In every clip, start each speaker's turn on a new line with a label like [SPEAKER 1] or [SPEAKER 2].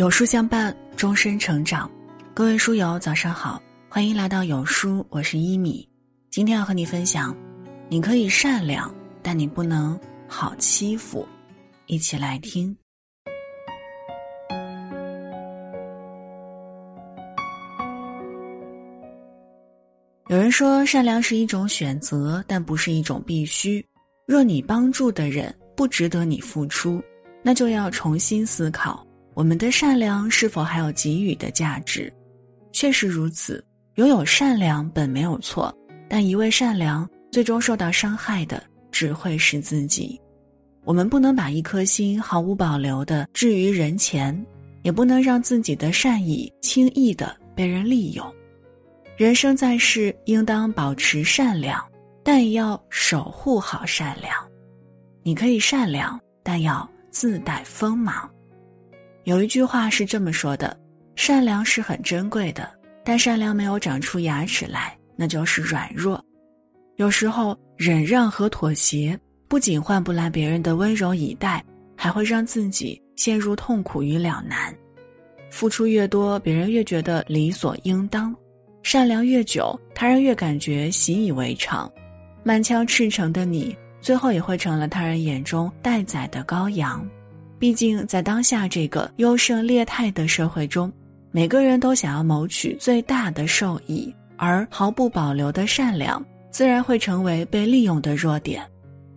[SPEAKER 1] 有书相伴，终身成长。各位书友，早上好，欢迎来到有书，我是一米。今天要和你分享，你可以善良，但你不能好欺负。一起来听。有人说，善良是一种选择，但不是一种必须。若你帮助的人不值得你付出，那就要重新思考，我们的善良是否还有给予的价值。确实如此，拥有善良本没有错，但一味善良，最终受到伤害的只会是自己。我们不能把一颗心毫无保留的置于人前，也不能让自己的善意轻易的被人利用。人生在世，应当保持善良，但也要守护好善良。你可以善良，但要自带锋芒。有一句话是这么说的：善良是很珍贵的，但善良没有长出牙齿来，那就是软弱。有时候，忍让和妥协不仅换不来别人的温柔以待，还会让自己陷入痛苦与两难。付出越多，别人越觉得理所应当。善良越久，他人越感觉习以为常。满腔赤诚的你，最后也会成了他人眼中待宰的羔羊。毕竟，在当下这个优胜劣汰的社会中，每个人都想要谋取最大的受益，而毫不保留的善良，自然会成为被利用的弱点。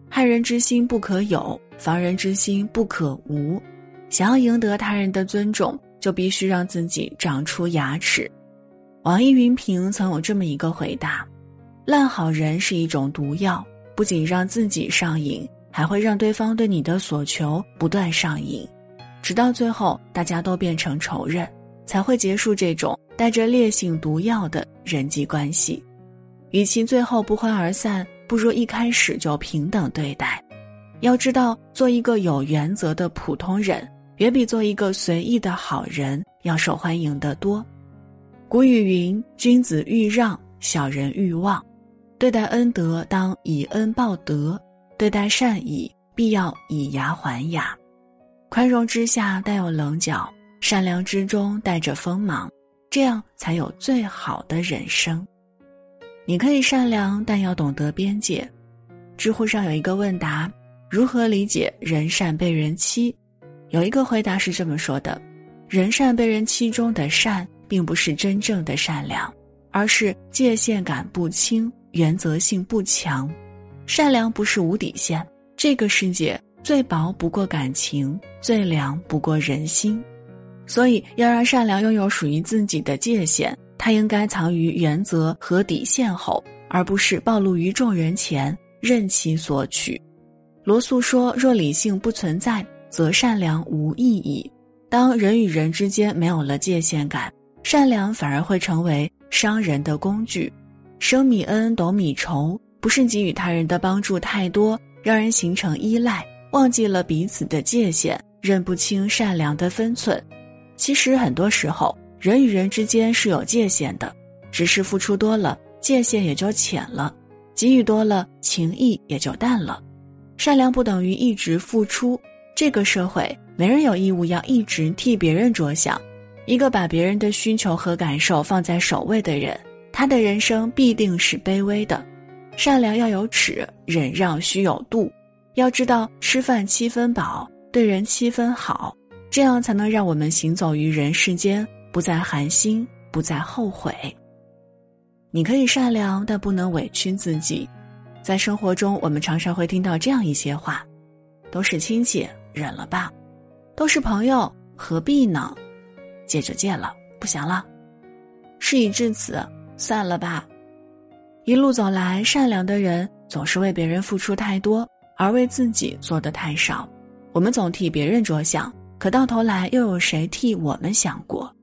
[SPEAKER 1] 害人之心不可有，防人之心不可无。想要赢得他人的尊重，就必须让自己长出牙齿。网易云评曾有这么一个回答：烂好人是一种毒药，不仅让自己上瘾，还会让对方对你的所求不断上瘾，直到最后大家都变成仇人，才会结束这种带着烈性毒药的人际关系。与其最后不欢而散，不如一开始就平等对待。要知道，做一个有原则的普通人，远比做一个随意的好人要受欢迎的多。古语云：“君子欲让，小人欲忘。”对待恩德，当以恩报德；对待善意，必要以牙还牙。宽容之下带有棱角，善良之中带着锋芒，这样才有最好的人生。你可以善良，但要懂得边界。知乎上有一个问答：如何理解人善被人欺？有一个回答是这么说的：人善被人欺中的善。并不是真正的善良，而是界限感不清、原则性不强。善良不是无底线，这个世界最薄不过感情，最凉不过人心。所以，要让善良拥有属于自己的界限，它应该藏于原则和底线后，而不是暴露于众人前，任其索取。罗素说：“若理性不存在，则善良无意义。当人与人之间没有了界限感。”善良反而会成为伤人的工具，生米恩，斗米仇，不是给予他人的帮助太多，让人形成依赖，忘记了彼此的界限，认不清善良的分寸。其实很多时候，人与人之间是有界限的，只是付出多了，界限也就浅了；给予多了，情谊也就淡了。善良不等于一直付出，这个社会没人有义务要一直替别人着想。一个把别人的需求和感受放在首位的人，他的人生必定是卑微的。善良要有尺，忍让需有度。要知道，吃饭七分饱，对人七分好，这样才能让我们行走于人世间，不再寒心，不再后悔。你可以善良，但不能委屈自己。在生活中，我们常常会听到这样一些话：“都是亲戚，忍了吧；都是朋友，何必呢？”戒就戒了，不想了。事已至此，算了吧。一路走来，善良的人总是为别人付出太多，而为自己做的太少。我们总替别人着想，可到头来又有谁替我们想过？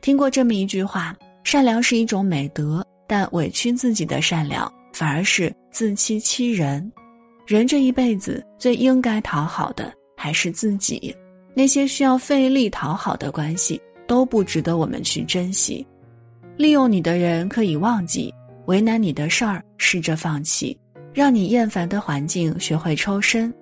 [SPEAKER 1] 听过这么一句话：善良是一种美德，但委屈自己的善良反而是自欺欺人。人这一辈子最应该讨好的还是自己，那些需要费力讨好的关系。都不值得我们去珍惜，利用你的人可以忘记，为难你的事儿试着放弃，让你厌烦的环境学会抽身。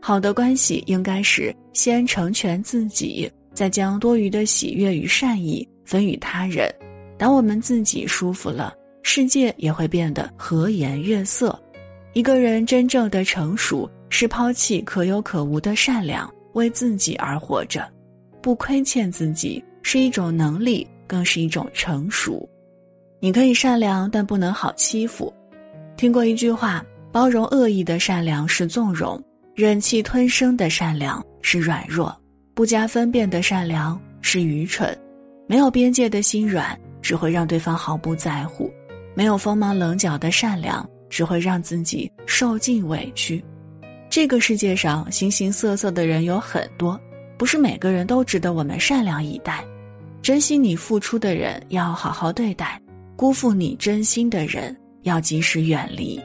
[SPEAKER 1] 好的关系应该是先成全自己，再将多余的喜悦与善意分与他人。当我们自己舒服了，世界也会变得和颜悦色。一个人真正的成熟，是抛弃可有可无的善良，为自己而活着，不亏欠自己，是一种能力，更是一种成熟。你可以善良，但不能好欺负。听过一句话：包容恶意的善良是纵容，忍气吞声的善良是软弱，不加分辨的善良是愚蠢，没有边界的心软。只会让对方毫不在乎，没有锋芒棱角的善良，只会让自己受尽委屈。这个世界上形形色色的人有很多，不是每个人都值得我们善良以待。珍惜你付出的人要好好对待，辜负你真心的人要及时远离。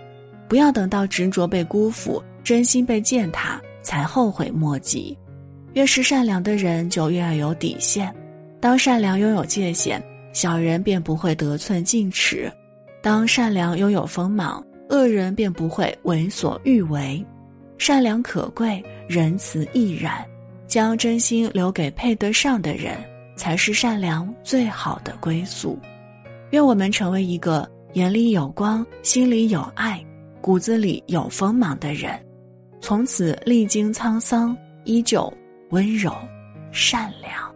[SPEAKER 1] 不要等到执着被辜负，真心被践踏才后悔莫及。越是善良的人，就越要有底线。当善良拥有界限。小人便不会得寸进尺，当善良拥有锋芒，恶人便不会为所欲为。善良可贵，仁慈亦然。将真心留给配得上的人，才是善良最好的归宿。愿我们成为一个眼里有光、心里有爱、骨子里有锋芒的人，从此历经沧桑，依旧温柔善良。